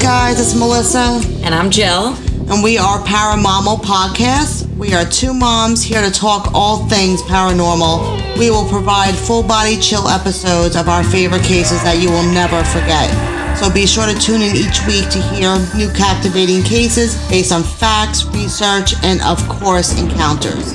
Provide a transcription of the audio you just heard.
guys, it's Melissa. And I'm Jill. And we are Paranormal Podcast. We are two moms here to talk all things paranormal. We will provide full body chill episodes of our favorite cases that you will never forget. So be sure to tune in each week to hear new captivating cases based on facts, research, and of course, encounters.